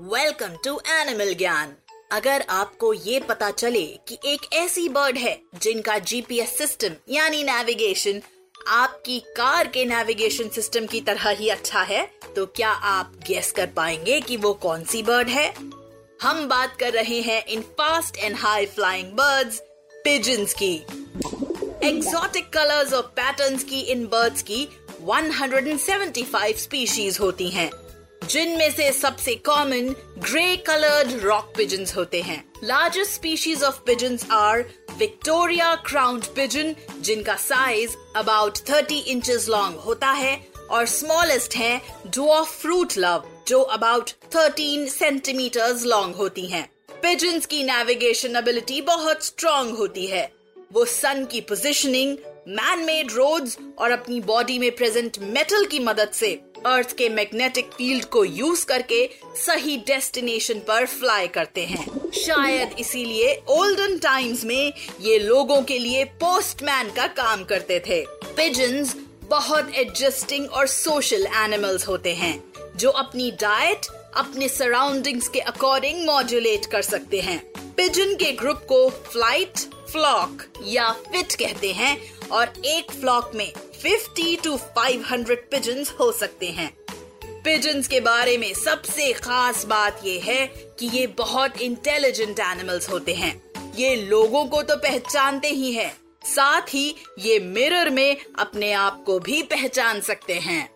Welcome to animal Gyan अगर आपको ये पता चले कि एक ऐसी बर्ड है जिनका जीपीएस सिस्टम यानी नेविगेशन आपकी कार के नेविगेशन सिस्टम की तरह ही अच्छा है तो क्या आप गेस कर पाएँगे कि वो कौन सी बर्ड है? हम बात कर रहे हैं इन fast and high flying birds pigeons की। एग्जॉटिक कलर्स और पैटर्न्स की इन बर्ड्स की 175 स्पीशीज होती हैं। जिनमें से सबसे common grey coloured rock pigeons होते हैं largest species of pigeons are Victoria crowned pigeon जिनका साइज़ अबाउट 30 इंचेस लॉन्ग होता है, और स्मॉलेस्ट है डॉफ फ्रूट लव जो अबाउट 13 सेंटीमीटर्स लॉन्ग होती हैं। पिजन्स की नेविगेशन एबिलिटी बहुत स्ट्रॉन्ग होती है वो सन की पोजिशनिंग मैन मेड रोड्स और अपनी बॉडी में प्रेजेंट मेटल की मदद से अर्थ के मैग्नेटिक फ़ील्ड को यूज़ करके सही डेस्टिनेशन पर फ्लाई करते हैं। शायद इसीलिए ओल्डन टाइम्स में ये लोगों के लिए पोस्टमैन का काम करते थे। पिजन्स बहुत एडजस्टिंग और सोशल एनिमल्स होते हैं, जो अपनी डाइट अपने सराउंडिंग्स के अकॉर्डिंग मॉड्यूलेट कर सकते हैं। पिजन के ग्रुप को फ़्लाइट फ्लॉक या फिट कहते हैं और एक फ्लॉक में 50 टू 500 पिजन्स हो सकते हैं। पिजन्स के बारे में सबसे खास बात ये है कि ये बहुत इंटेलिजेंट एनिमल्स होते हैं। ये लोगों को तो पहचानते ही हैं, साथ ही ये मिरर में अपने आप को भी पहचान सकते हैं।